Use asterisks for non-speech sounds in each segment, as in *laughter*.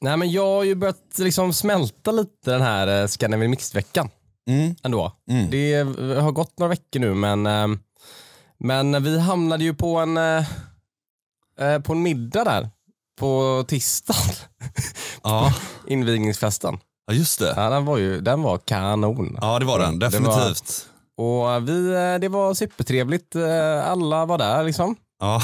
Nej, men jag har ju börjat liksom smälta lite den här eh, Scandinavian Mixed-veckan. Mm. Ändå. Mm. Det har gått några veckor nu, men, eh, men vi hamnade ju på en, eh, på en middag där på tisdagen. *laughs* Ja. Invigningsfesten. ja, just det. Ja, den, var ju, den var kanon. Ja, det var den. Det var- Definitivt. Och vi, det var supertrevligt. Alla var där liksom. Ja.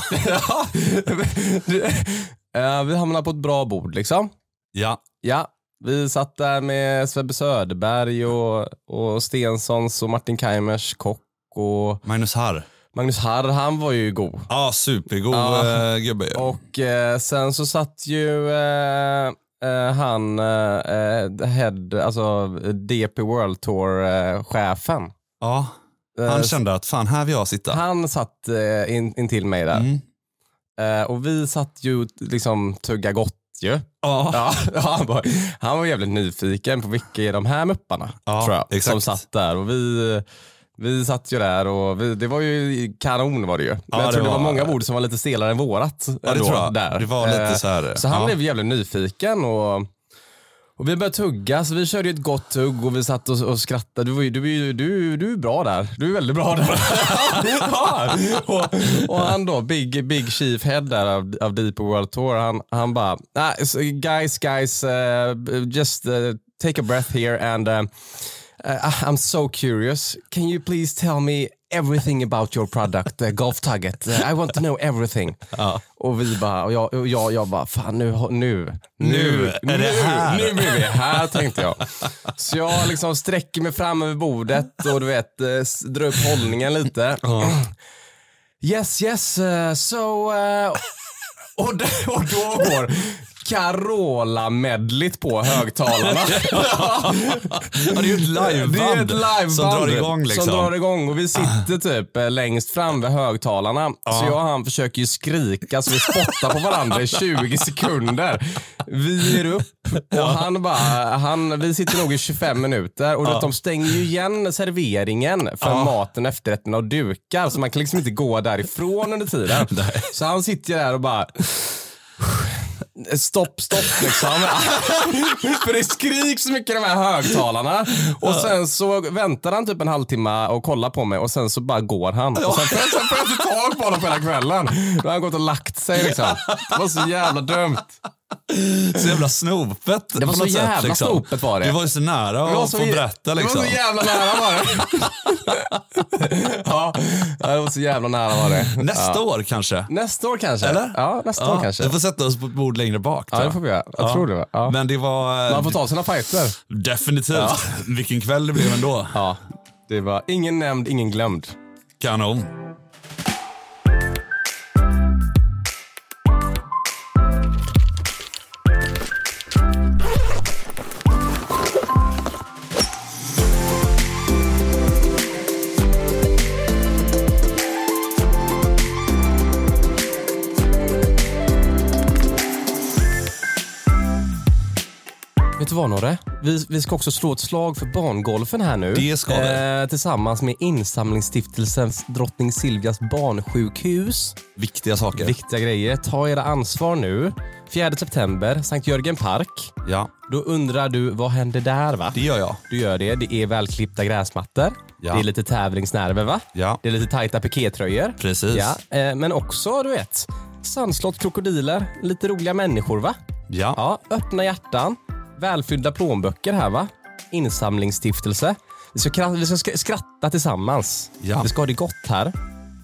*laughs* *laughs* Vi hamnade på ett bra bord liksom. Ja. Ja, vi satt där med Sebbe Söderberg och, och Stensons och Martin Kaimers kock och Magnus Harr. Magnus Harr, han var ju god. Ja, supergod Ja. eh, gubbe. Och eh, sen så satt ju eh, eh, han, eh, eh, head, alltså DP World Tour-chefen. Ja. Han kände att fan, här vill jag sitta. han satt in, in till mig där. Mm. Och vi satt ju liksom tugga gott ju. Ja. Ja, *laughs* han, var, han var jävligt nyfiken på vilka är de här mupparna Ja, tror jag, exakt. som satt där. Och vi, vi satt ju där och vi, det var ju kanon var det ju. Men Ja, jag det tror det var var- många bord som var lite stelare än vårat. Ja, det ändå tror jag. Där. Det var lite Eh, så här. Så han blev jävligt nyfiken och, och vi började tugga, så vi körde ett gott tugg och vi satt och, och skrattade. Du, var ju- du, är ju- du, du är bra där. Du är väldigt bra där. *laughs* och, och han då, Big, big Chief Head där av, av Deep World Tour, han, han bara, ah, so guys, guys, uh, just uh, take a breath here and uh, I'm so curious. Can you please tell me everything about your product, uh, Golf Tugget? Uh, I want to know everything. Och vi bara, och jag, och jag, jag bara, fan nu, nu, Nu är det här. Nu är vi här tänkte jag. Så jag liksom sträcker mig fram över bordet och du vet, eh, s- drar upp hållningen lite. Yes, yes, uh, so... Uh, och, och då går Carola-medligt på högtalarna. *laughs* Ja, det är ju ett liveband Det är ett liveband som drar igång. Liksom. Som drar igång och vi sitter typ eh, längst fram vid högtalarna. Så jag och han försöker ju skrika så vi spottar på varandra i 20 sekunder. Vi ger upp och han bara, han, vi sitter nog i 25 minuter och de stänger ju igen serveringen för maten, efterrätterna och dukar. Så man kan liksom inte gå därifrån under tiden. *laughs* Så han sitter där och bara Stopp, stopp liksom. *laughs* För det skriks så mycket i de här högtalarna. Och sen så väntar han typ en halvtimme och kollar på mig och sen så bara går han. Och sen får jag, sen får jag inte tag på honom på hela kvällen. Då har han gått och lagt sig liksom. Det var så jävla dumt. *laughs* Så jävla snopet. Det var så något sätt, jävla liksom. snopet var det. Du var ju så nära att så få berätta. Liksom. Det var så jävla nära var det. *laughs* ja, ja, det var så jävla nära var det. Nästa ja. år kanske? Nästa år kanske. Eller? Ja, nästa år kanske. Vi får sätta oss på ett bord längre bak. Ja, det får vi göra. Jag Ja. tror det. Ja. Men det var... Man får ta sina fighter. Definitivt. Vilken kväll det blev ändå. Ja, det var ingen nämnd, ingen glömd. Kanon. Vad Norre? Vi, vi ska också slå ett slag för barngolfen här nu. Det ska vi. Eh, tillsammans med insamlingsstiftelsens Drottning Silvias barnsjukhus. Viktiga saker. Viktiga grejer. Ta era ansvar nu. 4 september, Sankt Jörgen Park. ja, Då undrar du, vad händer där va? det gör jag. Du gör det. Det är välklippta gräsmattor. Ja. Det är lite tävlingsnerver va? Ja, Det är lite tajta pikétröjor. precis. Ja, eh, men också, du vet, sandslott krokodiler, lite roliga människor va? Ja. Ja, öppna hjärtan, välfyllda plånböcker här va? Insamlingsstiftelse. Vi ska, vi ska sk- skratta tillsammans. Ja. Vi ska ha det gott här.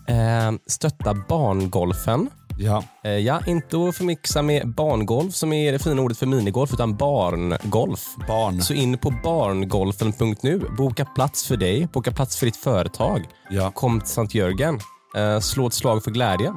Eh, stötta barngolfen. ja. Eh, ja, inte att förmixa med barngolf som är det fina ordet för minigolf, utan barngolf. Barn. Så in på barngolfen.nu. Boka plats för dig, boka plats för ditt företag. Ja. Kom till Sankt Jörgen. Eh, slå ett slag för glädjen.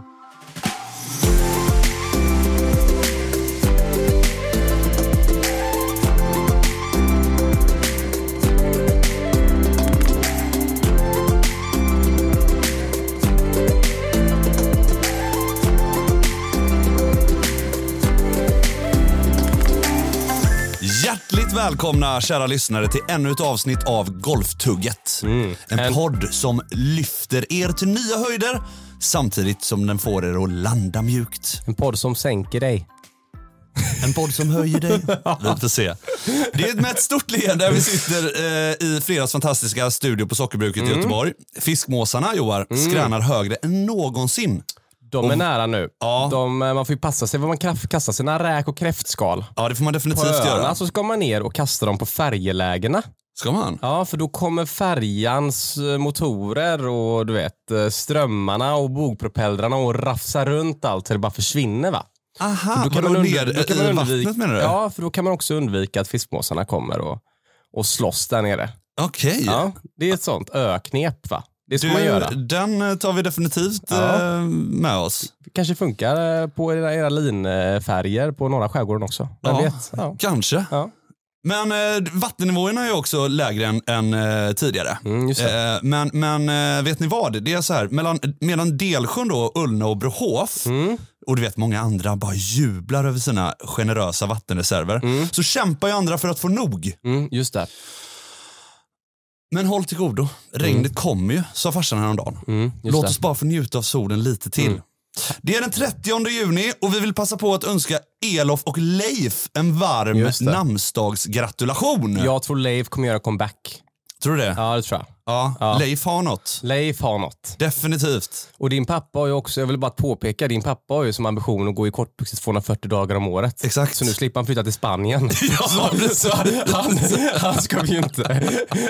Välkomna kära lyssnare till ännu ett avsnitt av Golftugget. En En- podd som lyfter er till nya höjder samtidigt som den får er att landa mjukt. En podd som sänker dig. En podd som höjer dig. *laughs* Vi får se. Det är med ett stort leende vi sitter eh, i Fredags fantastiska studio på Sockerbruket i Göteborg. Fiskmåsarna, Joar, skränar högre än någonsin. De är nära nu. Ja. De, eh, man får ju passa sig vad man kastar sina räk och kräftskal. Ja, det får man På definitivt öarna göra. så ska man ner och kasta dem på färjelägena. Ska man? Ja, för då kommer färjans eh, motorer och du vet eh, strömmarna och bogpropellrarna och rafsa runt allt så det bara försvinner va? Aha, Då kan man ner undv- då kan man i undvika- vattnet menar du? Ja, för då kan man också undvika att fiskmåsarna kommer och, och slåss där nere. Okej. Ja, det är ett sånt öknep va? Det ska Du, man göra. Den eh, tar vi definitivt Ja. eh, med oss. Kanske funkar eh, på era, era linfärger på norra skärgården också. Vem Ja. vet? Ja. Kanske. Men eh, vattennivåerna är också lägre än, än eh, tidigare. Mm. Eh, men men vet ni vad? Det är så här, mellan, mellan Delsjön, då, Ullna och Brohof Mm. och du vet många andra bara jublar över sina generösa vattenreserver. Så kämpar ju andra för att få nog. Mm, just det. Men håll till godo. Regnet kommer ju, sa farsan häromdagen. Mm, just Låt det. oss bara få njuta av solen lite till. Mm. Det är den 30 juni och vi vill passa på att önska Elof och Leif en varm Just det. namnsdagsgratulation. Jag tror Leif kommer göra comeback. Tror du det? Ja, det tror jag. Ja, Ja. Leif har något. Leif har något. Definitivt. Och din pappa har ju också, jag vill bara påpeka, din pappa har ju som ambition att gå i kortbyxor 240 dagar om året. Exakt. Så nu slipper han flytta till Spanien. *laughs* Ja, så, så han, han ska ju inte...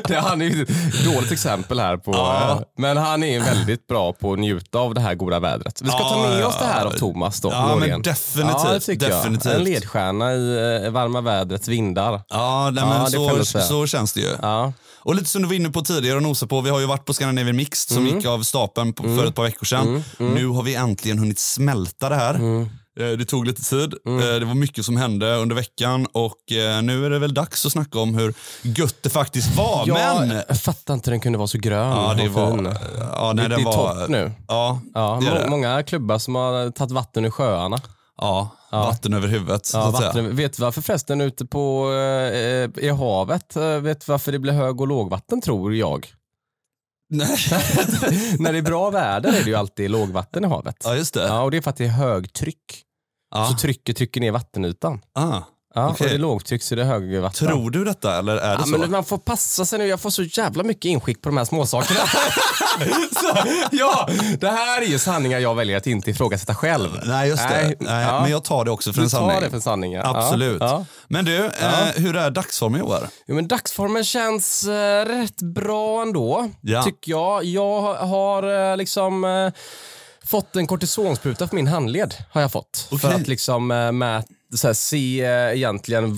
Det, han är ju ett dåligt exempel här på... Ja. Men han är väldigt bra på att njuta av det här goda vädret. Vi ska ta Ja, med ja. oss det här av Thomas då. Ja, men definitivt, definitivt. Jag. En ledstjärna i eh, varma vädrets vindar. Ja, nej, men så, så känns det ju. Ja. Och lite som du var inne på tidigare och på, vi har ju varit på Scandinavian Mixed Mm. som gick av stapeln på, för ett par veckor sedan. Nu har vi äntligen hunnit smälta det här. Mm. Eh, Det tog lite tid. Eh, Det var mycket som hände under veckan och eh, nu är det väl dags att snacka om hur gött det faktiskt var. Jag Men fattar inte den kunde vara så grön ja, det var... Ja, nej, det den är var... topp nu. Ja, Ja, det är det. många klubbar som har tagit vatten ur sjöarna. Ja, vatten över huvudet. Ja, vatten, vet du varför förresten ute på, eh, i havet, eh, vet du varför det blir hög och lågvatten tror jag? Nej. *laughs* När det är bra väder är det ju alltid lågvatten i havet. Ja, just det. Ja, och det är för att det är högtryck. Ja. Så trycket trycker ner vattenytan. Ah. Ja, Okej. och det är lågtryck så det är högvatten. Tror du detta eller är det Ja, så? men man får passa sig nu, jag får så jävla mycket inskick på de här småsakerna. *laughs* så, ja, det här är ju sanningar jag väljer att inte ifrågasätta själv. Nej, just det. Nej, Nej, ja. Men jag tar det också för Du en sanning. tar det för sanningar. Absolut. Ja, ja. Men du, eh, hur är dagsformen i år? Jo, men dagsformen känns eh, rätt bra ändå, tycker jag. Jag har eh, liksom eh, fått en kortisonspruta för min handled. har jag fått. För Okej. att liksom eh, mät, så här, se eh, egentligen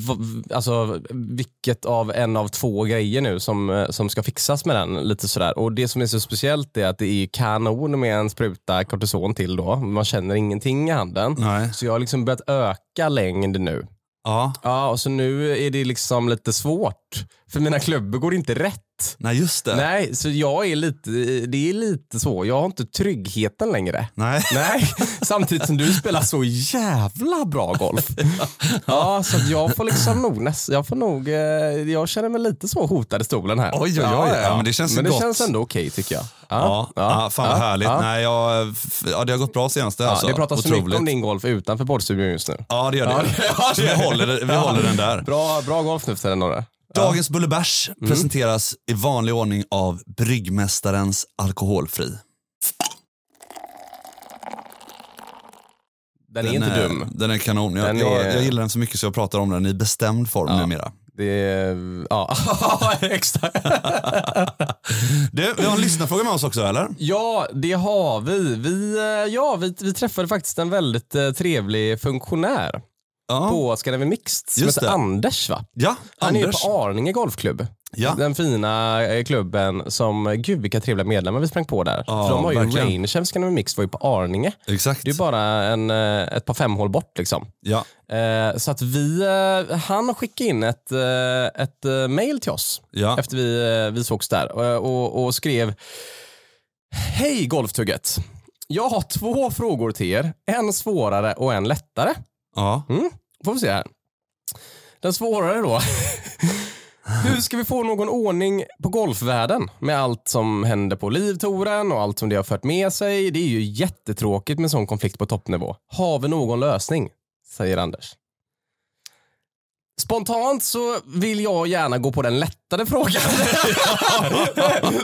alltså, vilket av en av två grejer nu som, eh, som ska fixas med den. lite sådär. Och Det som är så speciellt är att det är kanon med en spruta kortison till. då. Man känner ingenting i handen. Nej. Så jag har liksom börjat öka längd nu. Ja, Ja, och så nu är det liksom lite svårt. För mina klubbor går inte rätt. Nej just det. Nej, så jag är lite, det är lite så. Jag har inte tryggheten längre. Nej. *laughs* Nej, samtidigt som du spelar så jävla bra golf. *laughs* Ja, så att jag får liksom nog, jag får nog, eh, jag känner mig lite så hotad i stolen här. Oj, oj, oj. Ja, men det känns men det gott. känns ändå okej tycker jag. Ja, ja, fan vad ja, härligt. Ja. Nej, jag, ja, det har gått bra senaste. Ja, alltså. det pratas så Otroligt. mycket om din golf utanför poddstudion just nu. Ja, det gör det. Ja, det- *laughs* ja, Så det- vi håller, vi Ja. håller den där. Bra, bra golf nu för tiden Norre. Dagens Bullebärs Mm. presenteras i vanlig ordning av Bryggmästarens Alkoholfri. Den är inte dum. Den är kanon. Jag, Den jag, är- jag gillar den så mycket så jag pratar om den i bestämd form numera. Det är, ja, *laughs* exakt. Du, vi har en lyssnarfråga med oss också eller? Ja, det har vi. Vi, eh, ja, vi, vi träffade faktiskt en väldigt eh, trevlig funktionär Ja, på Scandinavian Mixed som Just heter det. Anders. va? ja Han Anders. är ju på Arninge Golfklubb. Ja. Den fina eh, klubben som, gud vilka trevliga medlemmar vi sprang på där. Ja, För de har ju verkligen. Rangehems Scandinavian Mixed var ju på Arninge. Exakt. Det är ju bara en, eh, ett par femhål bort liksom. Ja. Eh, så att vi, eh, han skickade in ett, eh, ett eh, mail till oss Ja. efter vi, eh, vi sågs där och, och, och skrev Hej Golftugget! Jag har två frågor till er, en svårare och en lättare. Ja. Mm, får vi se här. Den svårare då. *laughs* Hur ska vi få någon ordning på golfvärlden med allt som händer på livtoren och allt som det har fört med sig? Det är ju jättetråkigt med sån konflikt på toppnivå. Har vi någon lösning? Säger Anders. Spontant så vill jag gärna gå på den lättare frågan. *laughs*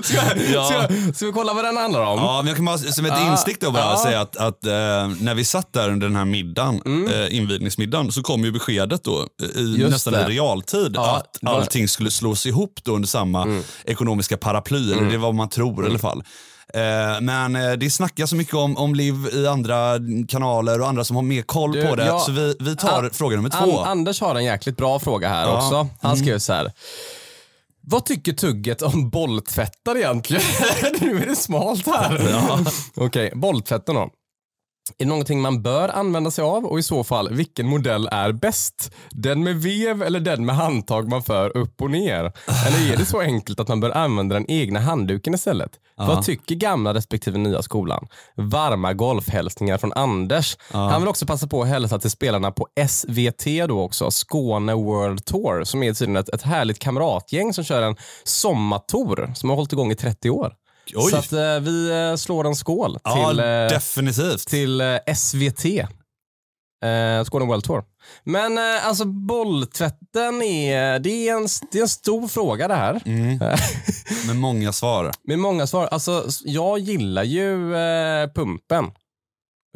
ska, Ja. ska, ska vi kolla vad den handlar om? Ja, men jag kan bara som ett Ja, instick då bara ja. säga att, att eh, när vi satt där under den här middagen, eh, invigningsmiddagen, så kom ju beskedet då eh, i Just nästan det. i realtid Ja, att allting skulle slås ihop då under samma ekonomiska paraply, eller det är vad man tror i alla fall. Eh, men eh, det snackas så mycket om, om liv i andra kanaler och andra som har mer koll Du, på det. ja, så vi, vi tar An- fråga nummer två. An- Anders har en jäkligt bra fråga här Ja. också. Han skrev så här. Vad tycker tugget om bolltvättar egentligen? *laughs* nu är det smalt här. Okej, bolltvätten då. Är det någonting man bör använda sig av och i så fall vilken modell är bäst? Den med vev eller den med handtag man för upp och ner? Eller är det så enkelt att man bör använda den egna handduken istället? Vad tycker gamla respektive nya skolan? Varma golfhälsningar från Anders. Han vill också passa på att hälsa till spelarna på SVT då också, Skåne World Tour, som är tydligen ett, ett härligt kamratgäng som kör en sommartour som har hållit igång i 30 år. Oj. Så att eh, vi eh, slår en skål ja, till, eh, definitivt. till eh, SVT. Eh, Skåne World Tour. Men eh, alltså bolltvätten är, det är, en, det är en stor fråga det här. *laughs* Med många svar. Med många svar. Alltså, s- jag gillar ju eh, pumpen.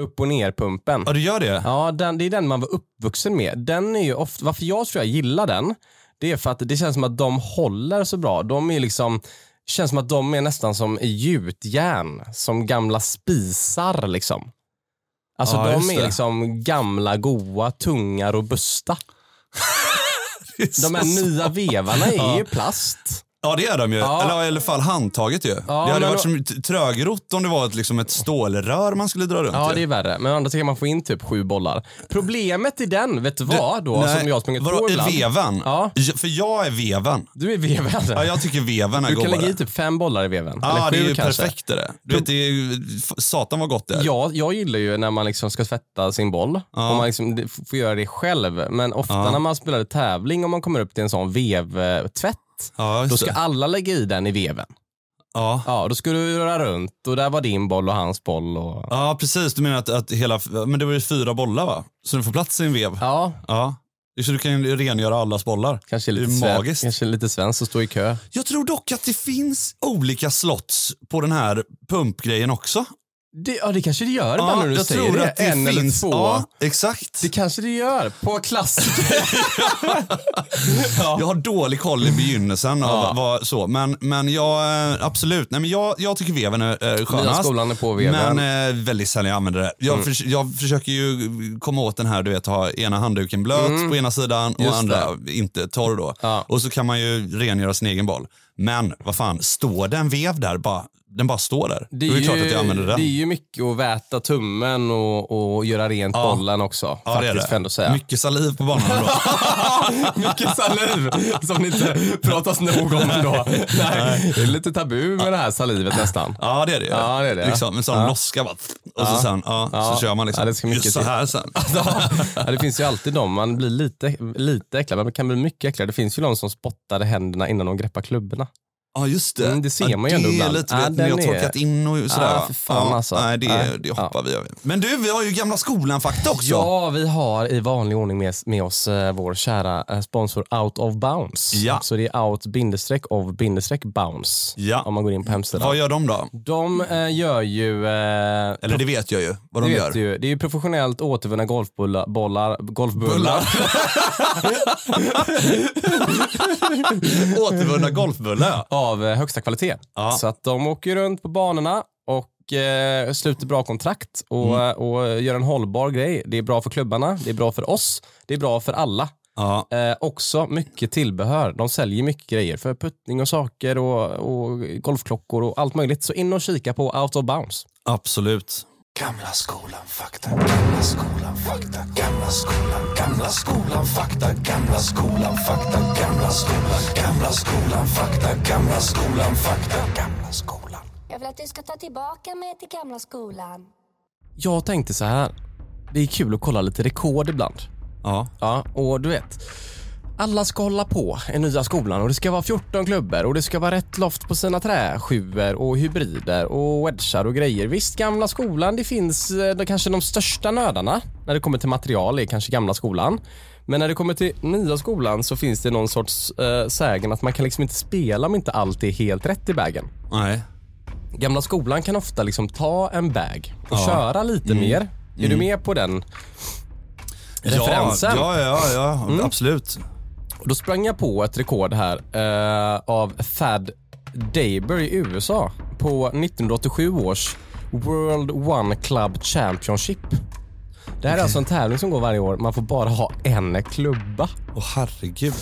Upp och ner-pumpen. Ja, du gör det? Ja, den, det är den man var uppvuxen med. Den är ju ofta, varför jag tror jag gillar den, det är för att det känns som att de håller så bra. De är liksom, känns som att de är nästan som gjutjärn, som gamla spisar liksom. Alltså Ja, de är det. liksom gamla, goa, tunga, robusta. *laughs* De här nya vevarna är ju plast. Ja det är de ju. Ja. Eller i alla fall handtaget ju. det hade varit då- som trögrott om det var ett, liksom ett stålrör man skulle dra runt Ja, i. det är värre. Men andra kan man få in typ sju bollar. Problemet i den, vet du vad då, Nej, som jag har sprungit vadå, på ibland? veven? Ja. Ja, För jag är veven. Du är veven. Ja, jag tycker veven är Du kan lägga i typ fem bollar i veven. Ja, Eller det är ju kanske. perfekt det. Du vet, det är ju, satan vad gott det är. Ja, jag gillar ju när man liksom ska tvätta sin boll. Ja. Och man liksom får göra det själv. Men ofta Ja. när man spelar tävling och man kommer upp till en sån vevtvätt. Ja, Då ska det. alla lägga i den i veven. Ja. Ja, då ska du röra runt och där var din boll och hans boll. Och... ja, precis. Du menar att, att hela... Men det var ju fyra bollar va? Så du får plats i en vev? Ja, Ja. Så du kan ju rengöra allas bollar. kanske Det är lite, ju sven- magiskt. kanske lite svenskt att stå i kö. Jag tror dock att det finns olika slots på den här pumpgrejen också. Det, ja, det kanske det gör ibland när du jag säger tror det. att det en finns. eller två. Ja, exakt. Det kanske det gör. På klassiker. *laughs* Jag har dålig koll i begynnelsen av Ja. vad, så, men, men jag, eh, absolut. Nej, men jag, jag tycker veven är eh, Nya skönast. skolan är på veven. Mm. Men eh, väldigt sällan jag använder det. Jag, förs- jag försöker ju komma åt den här, du vet, ha ena handduken blöt på ena sidan och Mm. Just andra inte torr då. Ja. Och så kan man ju rengöra sin egen boll. Men vad fan, står det en vev där, bara, den bara står där. Det är är, det klart ju, att jag använder den. det är ju mycket att väta tummen och, och göra rent Ja. bollen också. ja, det faktiskt, är får jag ändå säga. Mycket saliv på banan då. *laughs* Mycket saliv som det inte pratas nog om ändå. *laughs* Nej, det är lite tabu med det här salivet nästan. Ja, det är det. Ja, det är det. Liksom, en sån Ja. loska bara. Och så, sen, ja, så kör man liksom. Det ska mycket Just så till. här sen. *laughs* Det finns ju alltid de, man blir lite, lite äcklad, men man kan bli mycket äcklad. Det finns ju de som spottade händerna innan de greppar klubborna. Ja, just det. Mm, det ser ja, man ju ändå det är ibland. lite, Ja, vet, har är- torkat in och sådär. Va? för fan alltså. Nej, det, det hoppar vi över. Men du, vi har ju gamla skolan-fakta också. Ja, vi har i vanlig ordning med, med oss eh, vår kära eh, sponsor Out of Bounds. Ja. Så det är out bindestreck of bindestreck bounce. Ja. Om man går in på hemsidan. Vad gör de då? De eh, gör ju... Eh, Eller det vet jag ju, vad de gör. ju. Det är ju professionellt återvunna golfbollar, bollar, golfbullar. *laughs* Återvunna golfbullar, ja. Av eh, högsta kvalitet. Ja. Så att de åker runt på banorna och eh, sluter bra kontrakt och, Mm. eh, och gör en hållbar grej. Det är bra för klubbarna, det är bra för oss, det är bra för alla. ja. Eh, också mycket tillbehör. De säljer mycket grejer för puttning och saker och, och golfklockor och allt möjligt. Så in och kika på Out of Bounds. Absolut. Gamla skolan fakta, gamla skolan fakta, gamla skolan, gamla skolan fakta, gamla skolan fakta, gamla skolan, gamla skolan fakta, gamla skolan fakta, gamla skolan. Jag vill att du ska ta tillbaka mig till gamla skolan. Jag tänkte så här. Det är kul att kolla lite rekord ibland. Ja. Ja, och du vet. Alla ska hålla på i nya skolan och det ska vara 14 klubbor och det ska vara rätt loft på sina träsjuor och hybrider och wedgar och grejer. Visst, gamla skolan, det finns eh, det kanske de största nödarna när det kommer till material är kanske gamla skolan. Men när det kommer till nya skolan så finns det någon sorts eh, sägen att man kan liksom inte spela om inte allt är helt rätt i bagen. Nej. Gamla skolan kan ofta liksom ta en bag och Ja. köra lite mer. Är du med på den referensen? Ja, ja, ja, ja absolut. Och Då sprang jag på ett rekord här eh, av Thad Daber i USA på 1987 års World One Club Championship. Det här är alltså en tävling som går varje år. Man får bara ha en klubba. Åh herregud.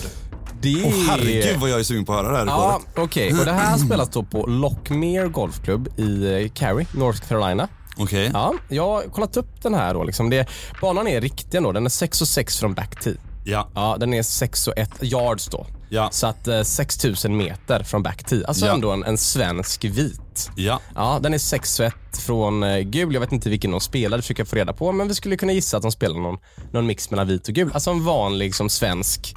Det. Åh herregud vad jag är sugen på att höra det här Ja, okej. Och det här spelas då på Lockmere Golfklubb i eh, Cary, North Carolina. Okej. Ja, jag har kollat upp den här då. Liksom det, banan är riktig ändå. Den är 6 och 6 från back tee. Ja. Ja, den är 6 och 1 yards då. Ja. Så att eh, 6000 meter från back tee. Alltså Ja. ändå en, en svensk vit. Ja. Ja, den är 6 och 1 från eh, gul. Jag vet inte vilken de spelar, det försöker jag få reda på. Men vi skulle kunna gissa att de spelar någon, någon mix mellan vit och gul. Alltså en vanlig som svensk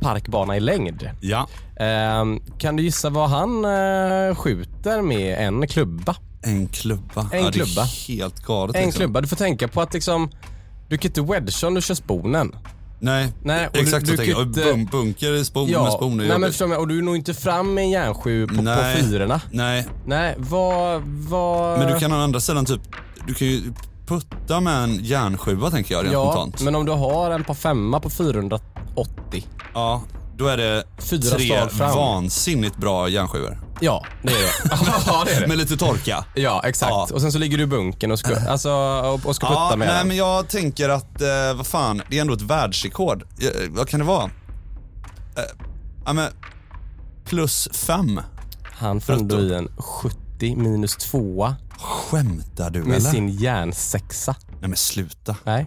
parkbana i längd. Ja. Ehm, kan du gissa vad han eh, skjuter med en klubba? En klubba. En ja, klubba. Helt galet. En liksom. klubba. Du får tänka på att liksom, du kan inte wedga om du kör sponen. Nej, Nej, exakt du- så tänker jag. kan Och inte- bun- Bunker i spon, med spon är nej, men mig, och du är nog inte fram med en järnsju på, på Nej. fyrorna. Nej, Nej, vad... vad... men du kan å andra sidan typ, du kan ju putta med en järnsjua tänker jag rent Ja, spontant. men om du har en par femma på 480. Ja, då är det Fyra tre slag fram. vansinnigt bra järnsjuor. Ja, det är det. *laughs* ja, det är det. Med lite torka. Ja, exakt. Ja. Och sen så ligger du i bunken och ska, *laughs* alltså, och, och ska putta Ja, med nej den. men jag tänker att, eh, vad fan, det är ändå ett världsrekord. Eh, vad kan det vara? Eh, ja men, plus fem. Han får ändå i en 70 minus 2 Skämtar du med eller? sin järnsexa. Nej men sluta. Nej,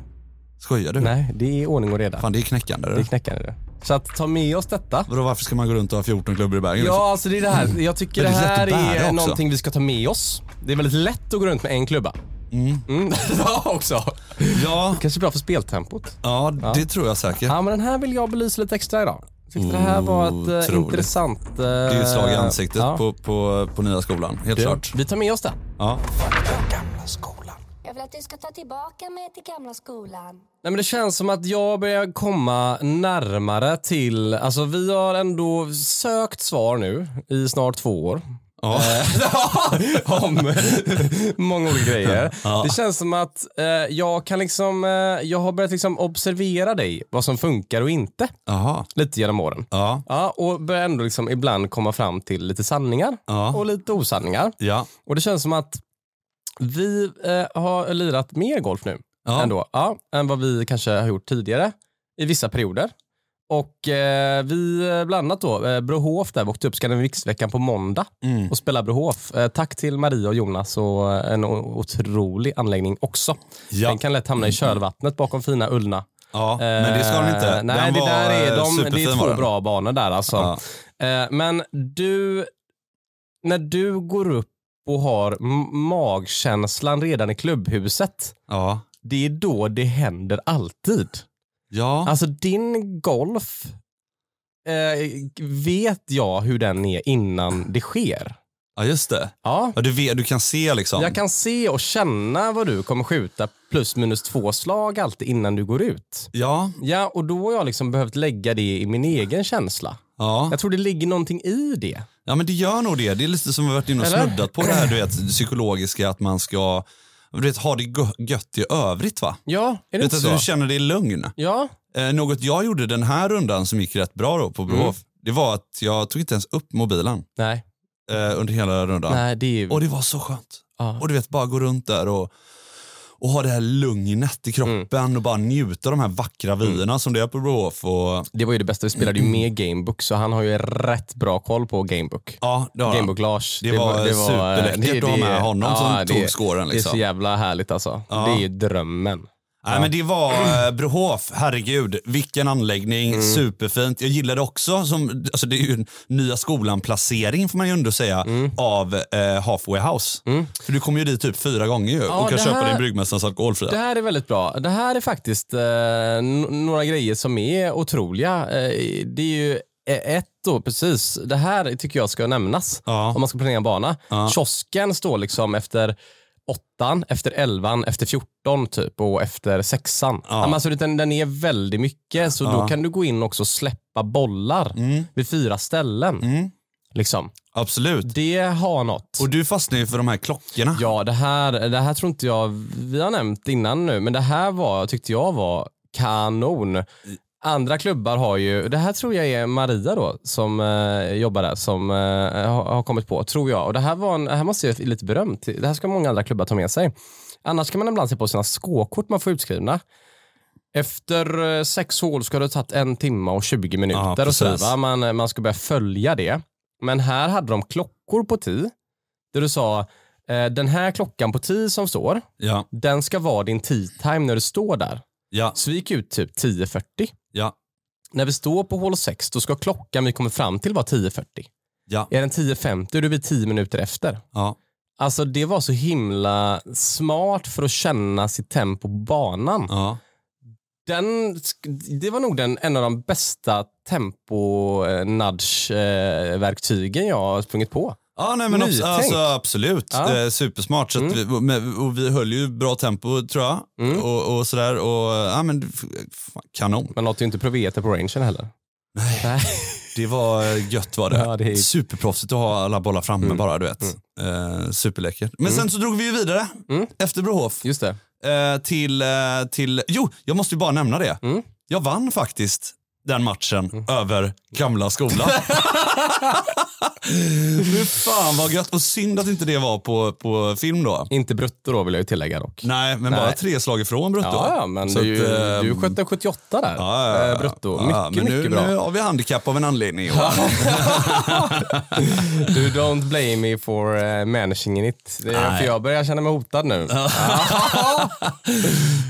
Skojar du? nej, det är ordning och reda. Fan det är knäckande. Det är knäckande det. Så att ta med oss detta. Vadå, varför ska man gå runt och ha 14 klubbor i bagen? Ja, alltså det är det här. Jag tycker det det här är också. någonting vi ska ta med oss. Det är väldigt lätt att gå runt med en klubba. Mm. *laughs* ja, också. Ja, Kanske bra för speltempot. ja, det tror jag säkert. Ja, men den här vill jag belysa lite extra idag. Tyckte det här var ett eh, Otroligt. intressant... Eh, Det är ju slag i ansiktet ja. på, på, på nya skolan, helt Det- klart. Vi tar med oss det. Ja. Jag vill att du ska ta tillbaka mig till gamla skolan. Nej, men det känns som att jag börjar komma närmare till... Alltså vi har ändå sökt svar nu i snart två år. Ja. Eh, *laughs* om många olika grejer. Det känns som att eh, jag kan liksom, eh, jag har börjat liksom observera dig, vad som funkar och inte, Jaha. lite genom åren. Ja. Ja, och börjar ändå liksom ibland komma fram till lite sanningar Ja. och lite osanningar. Ja. Och det känns som att vi eh, har lirat mer golf nu Ja. ändå, ja, än vad vi kanske har gjort tidigare i vissa perioder. Och eh, vi, eh, bland annat då, eh, Brohof där, vi åkte upp Scandinavics-veckan på måndag Mm. och spelade Brohof. Eh, tack till Maria och Jonas och eh, en otrolig anläggning också. Ja. Den kan lätt hamna i kölvattnet bakom fina Ullna. ja, men det ska den inte. Eh, Nej, den det där är, de, det är två bra banor där alltså. Ja. Men du, när du går upp och har magkänslan redan i klubbhuset, Ja. det är då det händer alltid. Ja. Alltså din golf eh, vet jag hur den är innan det sker. ja, just det. Ja. Ja, du, vet, du kan se liksom. Jag kan se och känna vad du kommer skjuta plus minus två slag alltid innan du går ut. Ja. Ja, och då har jag liksom behövt lägga det i min egen känsla. Ja. Jag tror det ligger någonting i det. ja, men det gör nog det. Det är lite som vi varit inne och Eller? snuddat på det här du vet, psykologiska, att man ska du vet, ha det gö- gött i övrigt va? Ja, är det Vet inte så? du känner dig lugn. Ja, Eh, något jag gjorde den här rundan som gick rätt bra då på Brohof, det var att jag tog inte ens upp mobilen nej. eh, under hela rundan. Nej, det är. Och det var så skönt. Ja. Och du vet, bara gå runt där och, och ha det här lugnet i kroppen Mm. och bara njuta av de här vackra vyerna som det är på Brohof. Och, Det var ju det bästa. Vi spelade ju med Gamebook, så han har ju rätt bra koll på Gamebook. ja, det har. Gamebook Lars. Det var superläckert att ha med honom som tog scoren, Det är liksom. så jävla härligt alltså. Det är drömmen. Nej, men det var eh, Brohof, herregud, vilken anläggning, Mm. superfint. Jag gillade också, som, alltså det är ju en nya skolan-placering får man ju ändå säga, Mm. av eh, Halfway House. För du kommer ju dit typ fyra gånger ju och kan det köpa här- din Bryggmästarens alkoholfria. Det här är väldigt bra. Det här är faktiskt eh, några grejer som är otroliga. Eh, det är ju eh, ett då, precis. Det här tycker jag ska nämnas Ja. om man ska planera en bana. Ja. Kiosken står liksom efter åttan, efter elvan, efter 14 typ och efter sexan. Ja. Alltså, den, den är väldigt mycket så Ja. då kan du gå in också och släppa bollar Mm. vid fyra ställen. Mm. Liksom. Absolut. Det har något. Och du fastnar ju för de här klockorna. Ja, det här, det här tror inte jag vi har nämnt innan nu, men det här var, tyckte jag var kanon. Andra klubbar har ju, det här tror jag är Maria då som eh, jobbar där som eh, har, har kommit på, tror jag. Och det här, var en, det här måste jag ge lite beröm till. Det här ska många andra klubbar ta med sig. Annars kan man ibland se på sina skåkort man får utskrivna. Efter eh, sex hål ska det ha tagit en timme och 20 minuter. och sådär, precis. va? Man, man ska börja följa det. Men här hade de klockor på tid. Där du sa, eh, den här klockan på tid som står, Ja, den ska vara din tea time när du står där. ja, Så vi gick ut typ 10.40. ja, När vi står på hål 6, då ska klockan vi kommer fram till vara 10.40. ja, Är den 10.50 då är vi 10 minuter efter. ja. Alltså det var så himla smart för att känna sitt tempo på banan. ja. Den, det var nog den, en av de bästa tempo-nudge-verktygen jag har sprungit på. Ja, nej, men Nytänk. alltså, absolut. Ja. Mm. Supersmart. Så att vi, och vi höll ju bra tempo tror jag. Mm. Och, och sådär. Och, ja, men, fan, kanon. Man låter ju inte proveter på rangen heller. Nej. *laughs* Det var gött var det. Ja, det är- Superproffsigt att ha alla bollar framme bara, du vet. Eh, superläckert. Men sen så drog vi ju vidare Mm. efter Brohof Just det. eh, till, eh, till, jo, jag måste ju bara nämna det. Mm. Jag vann faktiskt den matchen över gamla skolan. *laughs* Fy fan vad gött. Och synd att inte det var på, på film då. Inte brutto då vill jag ju tillägga dock. Nej, men Nej. bara tre slag ifrån brutto. Ja, ja, men Så du, att, eh, du sköt en 78 där. Ja, ja, ja. eh, brutto. Ja, mycket, nu, mycket bra. Nu har vi handikapp av en anledning. Johan. *laughs* Du, don't blame me for uh, managing it. Det, Nej. för jag börjar känna mig hotad nu. *laughs*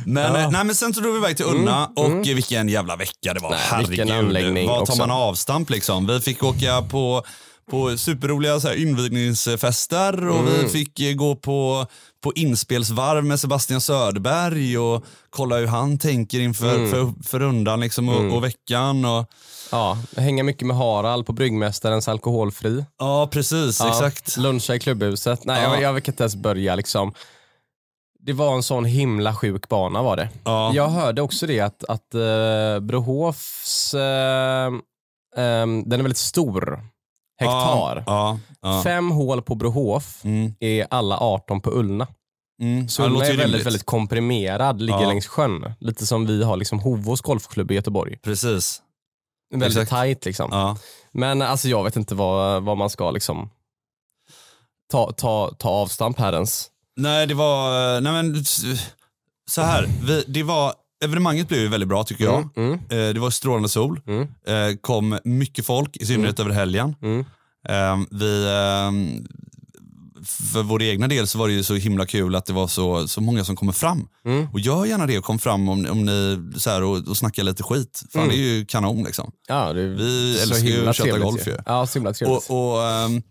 Men, eh, nej, men sen så drog vi iväg till Unna och eh, vilken jävla vecka det var. Nej, Herregud. vilken anläggning Var tar också. man avstamp liksom? Vi fick åka på, på superroliga så här, invigningsfester och Mm. vi fick eh, gå på, på inspelsvarv med Sebastian Söderberg och kolla hur han tänker inför Mm. för, för rundan liksom, och, och veckan. Och, Ja, hänga mycket med Harald på Bryggmästarens alkoholfri. ja, precis. Ja, Exakt. Luncha i klubbhuset. Nej, Ja. jag, jag vet inte ens börja liksom. Det var en sån himla sjuk bana var det. Ja. Jag hörde också det att, att uh, Brohofs, eh, ehm, den är väldigt stor. Hektar. Ja, ja. Fem hål på Brohof Mm, är alla 18 på Ullna. mm. Så Ullna är väldigt, rimligt. väldigt komprimerad, ligger Ja. längs sjön. Lite som vi har liksom Hovås golfklubb i Göteborg. Precis. Väldigt Exakt. tajt liksom. Ja. Men alltså jag vet inte vad, vad man ska liksom ta, ta, ta avstamp här ens. Nej, det var... Nej men, så här. Vi, det var, evenemanget blev ju väldigt bra tycker jag. Mm, Eh, det var strålande sol. mm, Eh, kom mycket folk, i synnerhet över helgen. mm. Eh, vi, eh, för vår egna del så var det ju så himla kul att det var så, så många som kommer fram. Mm. Och gör gärna det och kom fram om, om ni så här, och, och snackar lite skit. Fan Mm. det är ju kanon liksom. Ja, Vi älskar ju att köta golf ju. Ja, så himla trevligt. Och, och, ehm,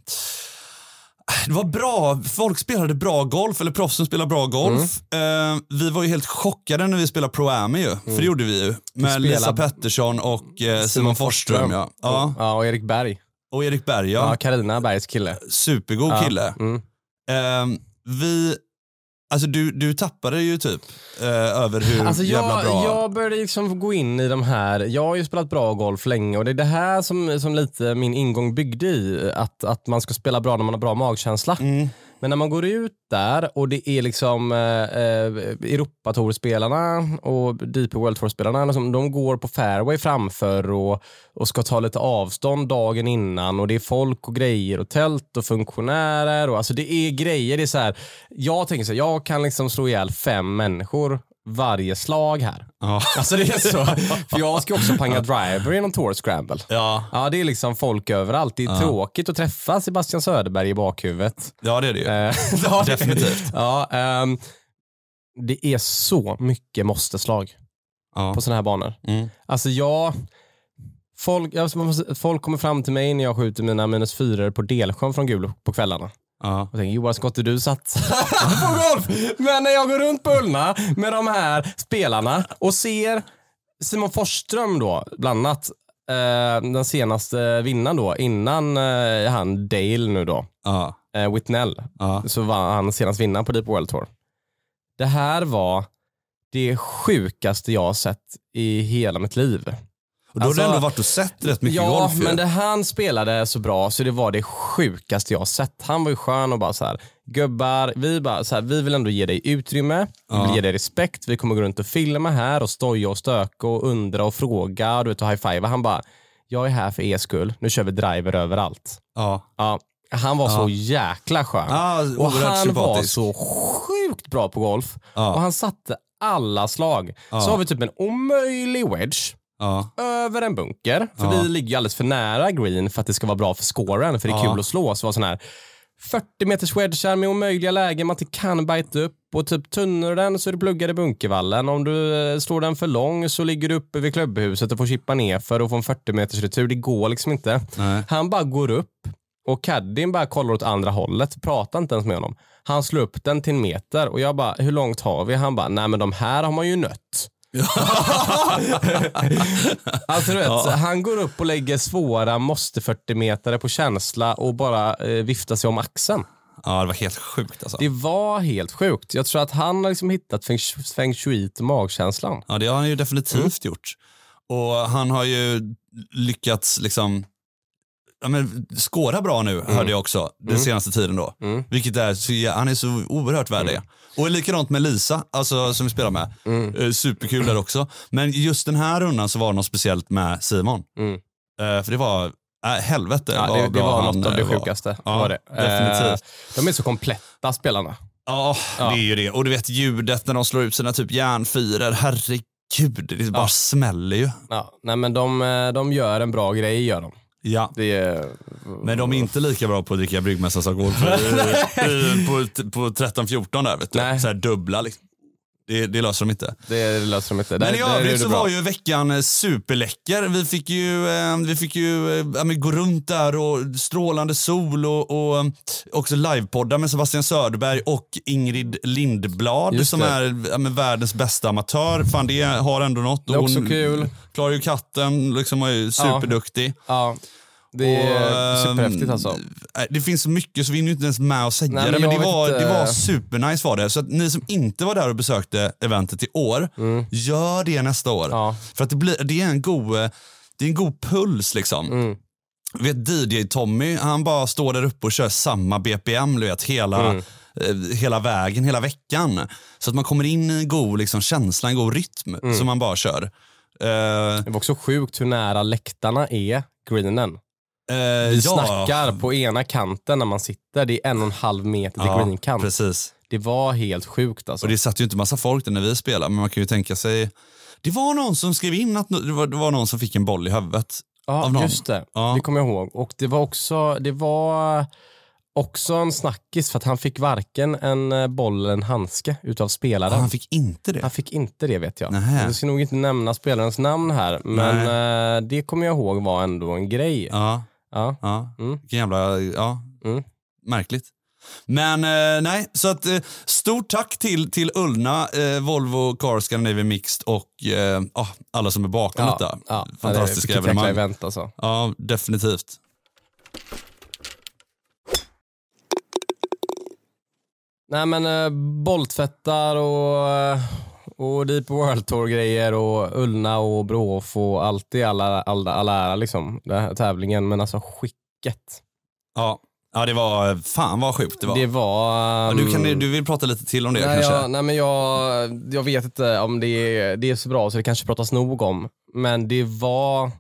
det var bra, folk spelade bra golf, eller proffsen spelade bra golf. Mm. Eh, vi var ju helt chockade när vi spelade Pro Am ju, för det gjorde vi ju. Med spelade- Lisa Pettersson och eh, Simon Forsström. Ja. Ja. ja, och Erik Berg. Och Erik Berg, Ja, ja. Carina Bergs kille. Supergod Ja, kille. Mm. Ehm, vi, alltså du, du tappade ju typ eh, över hur Alltså jävla jag, bra. jag började liksom gå in i de här, jag har ju spelat bra golf länge och det är det här som, som lite min ingång byggde i. Att, att man ska spela bra när man har bra magkänsla. Mm. Men när man går ut där och det är liksom eh, eh Europatour-spelarna och DP World Tour-spelarna, liksom, de går på fairway framför och, och ska ta lite avstånd dagen innan och det är folk och grejer och tält och funktionärer och alltså det är grejer. Det är så här, jag tänker så här, jag kan liksom slå ihjäl fem människor varje slag här. Ja. Alltså det är så. För jag ska också panga driver i någon tour scramble. Ja. Ja, det är liksom folk överallt. Det är tråkigt att träffa Sebastian Söderberg i bakhuvudet. ja, det är det ju. Eh, *laughs* ja, Definitivt. Ja, ehm, det är så mycket måste-slag Ja. på sådana här banor. Mm. Alltså jag... Folk, måste, folk kommer fram till mig när jag skjuter mina minus fyror på Delsjön från Gul på kvällarna. Ja. Och tänker, Johan, ska inte du satsa *laughs* på golf? Men när jag går runt på Ullna med de här spelarna och ser Simon Forsström då, bland annat, eh, den senaste vinnaren då, innan eh, han Dale nu då. Ja. eh, Whitnell, Ja. så var han senast vinnare på Deep World Tour. Det här var det sjukaste jag har sett i hela mitt liv. Och då har Alltså- du ändå varit och sett rätt mycket ja, golf ju. men det han spelade så bra så det var det sjukaste jag har sett. Han var ju skön och bara så här, gubbar, vi, bara, så här, vi vill ändå ge dig utrymme, vi vill Ja. ge dig respekt, vi kommer gå runt och filma här och stoja och stöka och undra och fråga du vet, och high-fiva. Han bara, jag är här för er skull, nu kör vi driver överallt. Ja. Ja, han var så jäkla skön. Ja, och han var sympatisk. så sjukt bra på golf. Ja. Och han satte alla slag. Så har vi typ en omöjlig wedge Ja. över en bunker. För Ja. vi ligger alldeles för nära green för att det ska vara bra för scoren. För det är Ja. kul att slå. Så var sån här 40 meters wedgar med omöjliga lägen man inte kan bita upp. Och typ tunnar den så är du pluggad i bunkervallen. Om du eh, slår den för lång så ligger du uppe vid klubbhuset och får chippa ner för att få en 40 meters retur. Det går liksom inte. Nej. Han bara går upp och caddien bara kollar åt andra hållet. Pratar inte ens med honom. Han slår upp den till en meter och jag bara, hur långt har vi? Han bara, nej men de här har man ju nött. *laughs* alltså du vet, han går upp och lägger svåra måste 40 meter på känsla och bara eh, viftar sig om axeln. ja, det var helt sjukt alltså. Det var helt sjukt. Jag tror att han har liksom hittat feng, feng shui till magkänslan. Ja, det har han ju definitivt gjort. Och han har ju lyckats liksom ja, men, skåra bra nu, hörde jag också, den senaste tiden då. Mm. Vilket är, så, ja, han är så oerhört värd det. Och likadant med Lisa, alltså, som vi spelar med. Mm. Eh, superkul där också. Men just den här rundan så var det något speciellt med Simon. Mm. Eh, för det var, äh, helvete Ja, det, det var något av det eh, var. sjukaste. Ja, var det. definitivt. De är så kompletta spelarna. Ja, det är ju det. Och du vet ljudet när de slår ut sina typ järnfyror, herregud, det bara Ja. smäller ju. Ja, nej, men de, de gör en bra grej, gör de. Ja. Är, Men de är inte lika bra på att dricka bryggmästarens alkohol i- i- *laughs* på, på 13-14 där vet du. Nej. Så här dubbla liksom. Det, det löser de inte. det löser de inte. Men i övrigt så var ju veckan eh, superläcker. Vi fick ju, eh, vi fick ju eh, ja, gå runt där och strålande sol och, och också livepoddar med Sebastian Söderberg och Ingrid Lindblad som är ja, världens bästa amatör. Fan det har ändå något. Det är också kul. Klarar ju katten, liksom är ju superduktig. Ja, det är Och, ehm, superhäftigt alltså. nej, Det finns så mycket så vi är inte ens med och säga Nej, det. men det var, inte. det var supernice var det. Så att ni som inte var där och besökte eventet i år, gör det nästa år. Mm. Ja. För att det, blir, det är en god, det är en god puls liksom. Mm. Vet DJ-Tommy, han bara står där uppe och kör samma BPM du vet, hela, Mm. eh, hela vägen, hela veckan. Så att man kommer in i en god liksom, känsla, en god rytm Mm. som man bara kör. Eh, Det var också sjukt hur nära läktarna är greenen. Eh, Vi snackar på ena kanten när man sitter. Det är en och en halv meter till Ja, greenkant. precis. Det var helt sjukt alltså. Och det satt ju inte massa folk där när vi spelade, men man kan ju tänka sig... Det var någon som skrev in att det var, det var någon som fick en boll i huvudet. ja, av någon. just det. Ja. Det kommer jag ihåg. Och det var också, det var också en snackis för att han fick varken en eh, boll eller en handske utav spelaren. Han fick inte det. Han fick inte det vet jag. Nähä. Jag ska nog inte nämna spelarens namn här, men eh, det kommer jag ihåg var ändå en grej. Ja. Ja, ja. Mm. Vilken jävla... Ja, Mm. märkligt. Men eh, nej, så att eh, stort tack till, till Ullna, eh, Volvo Car Scandinavian Mixed och eh, ah, alla som är bakom Ja, detta. ja, Fantastiska vilket jäkla evenemang. event alltså. Ja, definitivt. Nej men eh, bolltvättar och, eh, och Deep World Tour grejer och Ullna och Brohof och allt i alla, alla, alla ära liksom. Den här tävlingen. Men alltså skicket. Ja. ja, det var... Fan vad sjukt det var. Det var... ja, du, kan, ehm, du vill prata lite till om det nej, kanske? jag, nej men jag, jag vet inte om det är, det är så bra så det kanske pratas nog om. Men det var...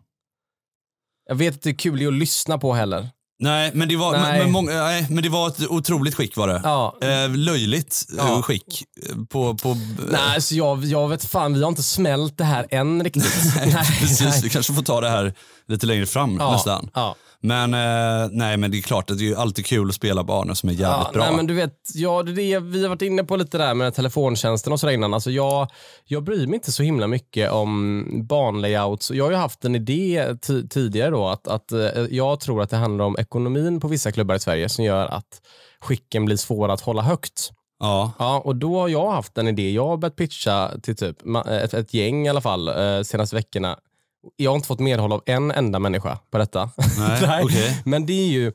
Jag vet kul det är att lyssna på heller. Nej, men det var, Nej. Men, men, nej, men det var ett otroligt skick var det. Ja. Eh, löjligt eh, Ja. skick. eh, På, på, Nej, så jag, jag vet fan, vi har inte smält det här än riktigt. *laughs* nej, Precis, vi kanske får ta det här lite längre fram Ja, nästan. ja. Men, eh, nej, men det är klart att det är ju alltid kul att spela banor som är jävligt Ja, bra. nej, men du vet, ja, det är det, vi har varit inne på lite där med telefontjänsten och sådär innan. Alltså jag, jag bryr mig inte så himla mycket om banlayouts. Jag har ju haft en idé ti- tidigare då att, att eh, jag tror att det handlar om ekonomin på vissa klubbar i Sverige som gör att skicken blir svåra att hålla högt. Ja, Ja, och då har jag haft en idé. Jag har börjat pitcha till typ ett, ett gäng i alla fall eh, senaste veckorna. Jag har inte fått medhåll av en enda människa på detta. *laughs* nej, okej. Men det är ju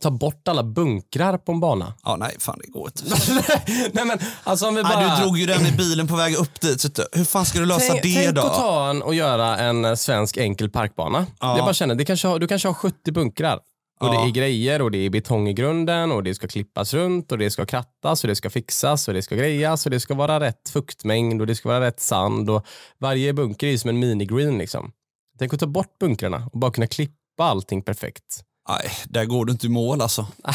ta bort alla bunkrar på en bana. Ja, nej, fan det går inte. *laughs* Nej men alltså om vi bara... Nej, du drog ju den i bilen på väg upp dit. Hur fan ska du lösa Tänk, det tänk då? att ta en och göra en svensk enkel parkbana. Ja. Jag bara känner, det kanske har, du kanske har 70 bunkrar. Och Ja. det är grejer och det är betong i grunden och det ska klippas runt och det ska krattas och det ska fixas och det ska grejas och det ska vara rätt fuktmängd och det ska vara rätt sand och varje bunker är som en mini-green liksom. Tänk att ta bort bunkrarna och bara kunna klippa allting perfekt. Nej, där går du inte i mål alltså. *laughs*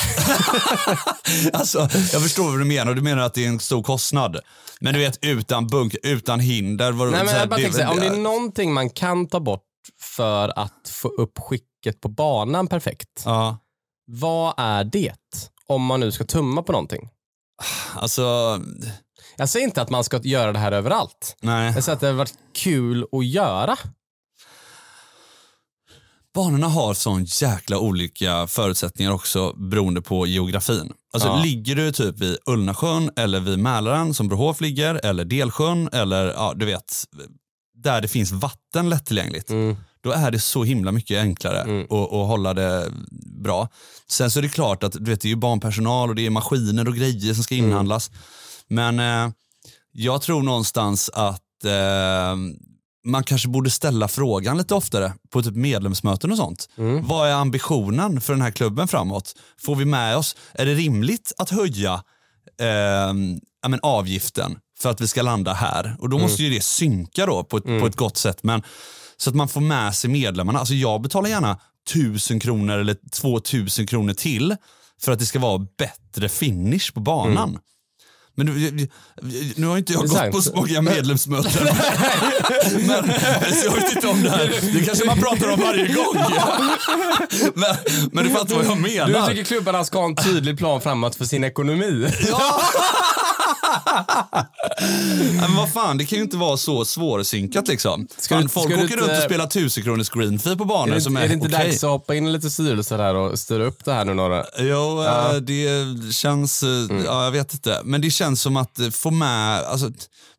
alltså. Jag förstår vad du menar. Du menar att det är en stor kostnad. Men du vet, utan bunk, utan hinder. Var, Nej, men så här, jag bara det- tänker så här, om det är någonting man kan ta bort för att få upp skicket på banan perfekt. Ja, Vad är det? Om man nu ska tumma på någonting. alltså, Jag säger inte att man ska göra det här överallt. nej. Jag säger att det har varit kul att göra. Banorna har sån jäkla olika förutsättningar också beroende på geografin. Alltså Ja. ligger du typ vid Ullnasjön eller vid Mälaren som Brohof ligger eller Delsjön eller ja, du vet där det finns vatten lättillgängligt. Mm. Då är det så himla mycket enklare Mm. att, att hålla det bra. Sen så är det klart att du vet, det är ju barnpersonal och det är maskiner och grejer som ska Mm. inhandlas. Men eh, jag tror någonstans att eh, man kanske borde ställa frågan lite oftare på typ medlemsmöten och sånt. Mm. Vad är ambitionen för den här klubben framåt? Får vi med oss, är det rimligt att höja eh, men avgiften för att vi ska landa här? Och då måste ju det synka då på ett, på ett gott sätt. Men, så att man får med sig medlemmarna. Alltså jag betalar gärna 1000 kronor eller 2000 kronor till för att det ska vara bättre finish på banan. Men nu, nu har inte jag gått sant. på så många medlemsmöten. *laughs* men, så jag vet inte om det här. Det kanske man pratar om varje gång. men, men du fattar vad jag Du menar. tycker klubbarna ska ha en tydlig plan framåt för sin ekonomi? *laughs* men vad fan, det kan ju inte vara så svårsynkat liksom. Ska Fan, du- folk ska åker inte- runt och spelar 1000 kronors greenfee på banor som är, är det inte okej. dags att hoppa in i lite styrelser här och styra upp det här nu några? Jo, eh, det känns, eh, Mm. ja, jag vet inte. Men det känns som att få med, alltså,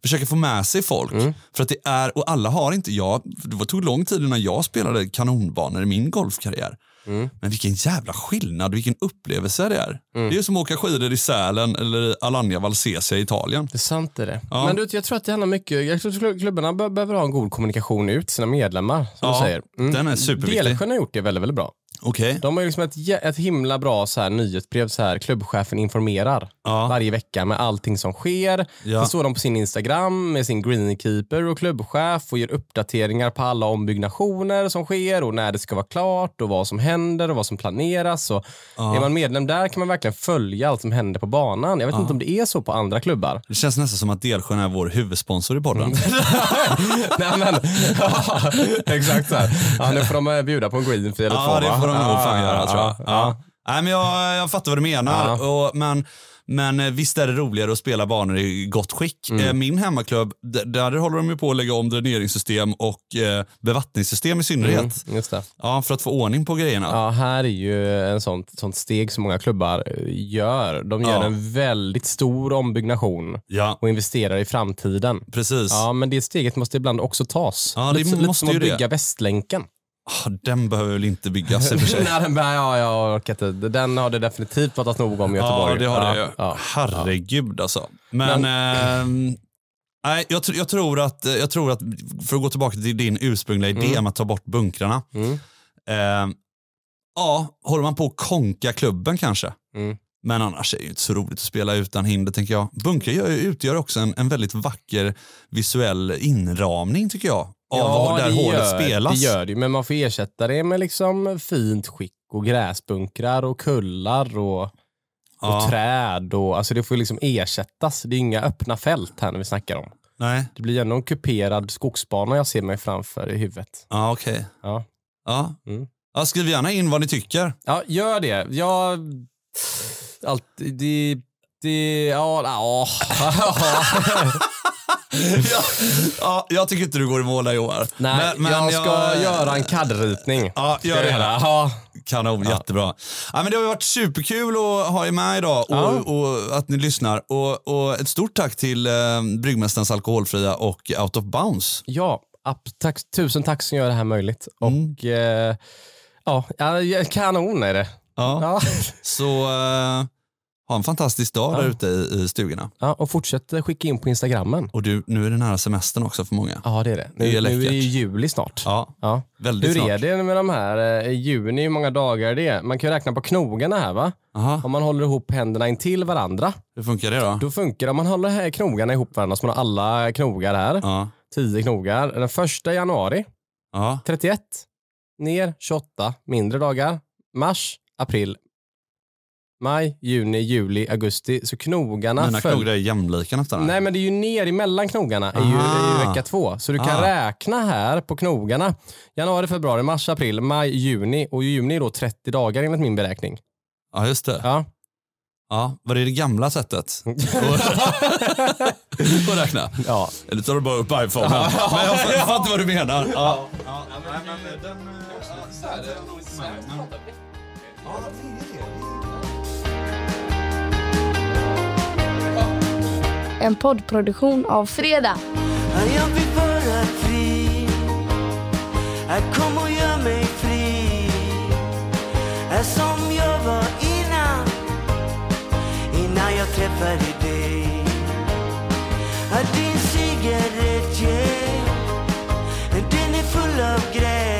försöka få med sig folk. Mm. För att det är, och alla har inte, jag, det tog lång tid innan jag spelade kanonbanor i min golfkarriär. Mm. Men vilken jävla skillnad, vilken upplevelse det är. Mm. Det är som att åka skidor i Sälen eller i Alanya Valsesia i Italien. Det är sant det. Ja. Men du, jag tror att det handlar mycket, jag tror att klubbarna be- behöver ha en god kommunikation ut till sina medlemmar. Som Ja, du säger. Mm. den är superviktig. Delsjön har gjort det väldigt, väldigt bra. Okej. De har ju liksom ett, ett himla bra så här, nyhetsbrev, så här, klubbchefen informerar Ja. varje vecka med allting som sker. Ja. Så står de på sin Instagram med sin greenkeeper och klubbchef och ger uppdateringar på alla ombyggnationer som sker och när det ska vara klart och vad som händer och vad som planeras. Och Är man medlem där kan man verkligen följa allt som händer på banan. Jag vet inte om det är så på andra klubbar. Det känns nästan som att Delsjön är vår huvudsponsor i podden. Mm. *laughs* Nej, men, *laughs* ja, exakt så här. Ja, nu får de eh, bjuda på en greenfee eller två. Det får de nog fan göra tror jag. ja. Nej, men jag, jag fattar vad du menar. Och, men, men eh, visst är det roligare att spela banor i gott skick. Mm. Eh, Min hemmaklubb, där håller de ju på att lägga om dräneringssystem och eh, bevattningssystem i synnerhet. Mm, just det. Ja, för att få ordning på grejerna. Ja, här är ju en sånt, sånt steg som många klubbar eh, gör. De gör Ja. en väldigt stor ombyggnation Ja, och investerar i framtiden. precis. Ja, men det steget måste ibland också tas. Ja, det lite, lite måste som ju att det. bygga Västlänken. Ah, den behöver väl inte byggas i och för sig. *laughs* Nej, den, ja, jag orkar inte. Den har det definitivt pratats nog om i Göteborg. Ja, det har det ja, ja. Herregud alltså. Men, ehm, nej, jag, jag, tror att, jag tror att, för att gå tillbaka till din ursprungliga idé Mm. om att ta bort bunkrarna. Mm. Ehm, ja, håller man på att konka klubben kanske. Mm. Men annars är det ju inte så roligt att spela utan hinder tänker jag. Bunkrar gör, utgör också en, en väldigt vacker visuell inramning tycker jag. Av var, där hålet gör, spelas. Det gör det men man får ersätta det med liksom fint skick och gräsbunkrar och kullar och, Ja. och träd. Och, alltså det får liksom ersättas. Det är inga öppna fält här när vi snackar om. Nej, Det blir ändå en kuperad skogsbana jag ser mig framför i huvudet. ja okej. Ja, Ja. Mm. Ja, skriv gärna in vad ni tycker. ja gör det. Jag... Allt, det... Det... Ja... ja. *laughs* ja, ja, jag tycker inte du går i mål där Johan. Nej, Men- men jag ska göra en CAD-ritning. Ja, gör jag det. göra. Ja. Kanon, jättebra. Ja, men det har varit superkul att ha er med idag och, Ja. och att ni lyssnar. Och, och ett stort tack till eh, Bryggmästarens Alkoholfria och Out of Bounds. Ja, app, tack, tusen tack som gör det här möjligt. Mm. Och eh, ja, ja, kanon är det. Ja. Ja. Så eh, ha en fantastisk dag där ute i, i stugorna. ja, och fortsätt skicka in på Instagrammen. Och du, nu är det nära semestern också för många. Ja, det är det. Nu, Det är nu är det juli snart. Ja, Ja. väldigt Hur snart. är det med de här, eh, i juni, hur många dagar är det? Man kan räkna på knogarna här va? Aha, Om man håller ihop händerna intill varandra, hur funkar det då? då funkar det. Om man håller här knogarna ihop varandra, så man har alla knogar här, Ja, 10 knogar. Den första januari, ja. 31, ner 28, mindre dagar. Mars, april, maj, juni, juli, augusti. Så knogarna Mina följ- knogar är jämlika nästan. Nej men det är ju ner emellan knogarna, är ju, är ju Ah. vecka två. Så du kan Ah. räkna här på knogarna. Januari, februari, mars, april, maj, juni. Och juni är då 30 dagar enligt min beräkning. Ja, just det. Ja. Ja, var det det gamla sättet *laughs* *laughs* att räkna? ja. Eller tar du bara upp iPhonen? Men jag fattar- jag fattar vad du menar. Ja. en poddproduktion av Fredag. Jag vill vara fri. Kom och gör mig fri. Som jag var innan. Innan jag träffade dig. Din cigarett, yeah. Den är full av gräs.